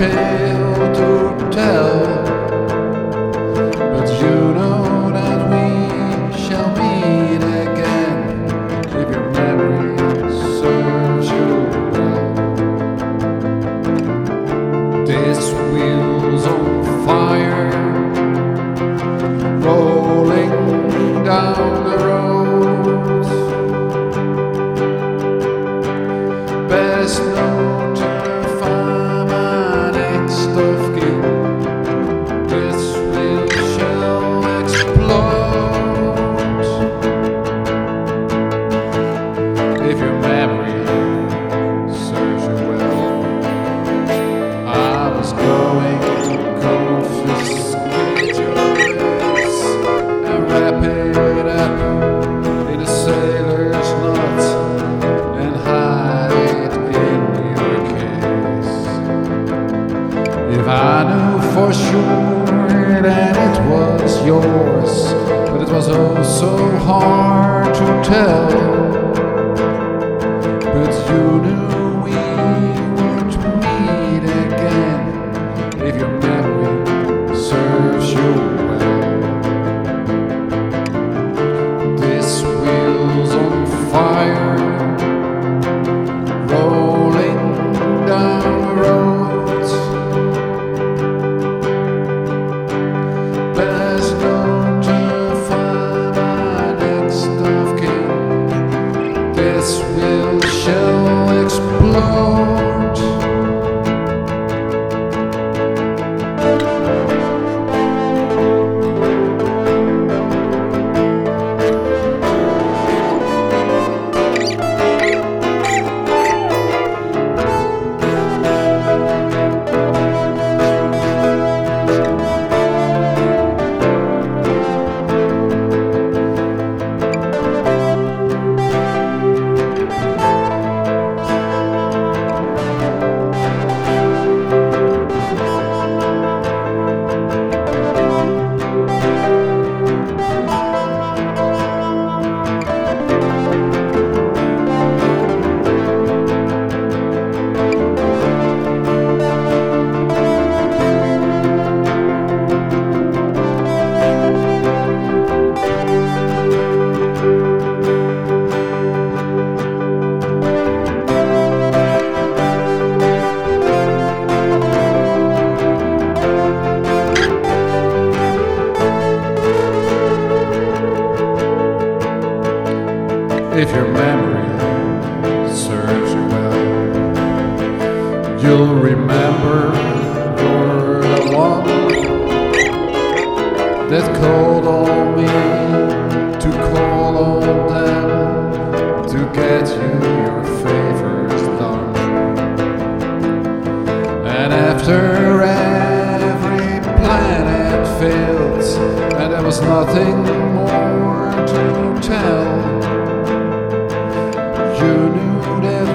tale to tell. But you know that we shall meet again if your memory serves you well. This wheel's on fire, rolling I knew for sure that it was yours, but it was oh so hard to tell. But you knew If your memory serves you well, you'll remember you're the one that called on me to call on them to get you your favors done. And after every planet failed, and there was nothing more to tell, afternoon.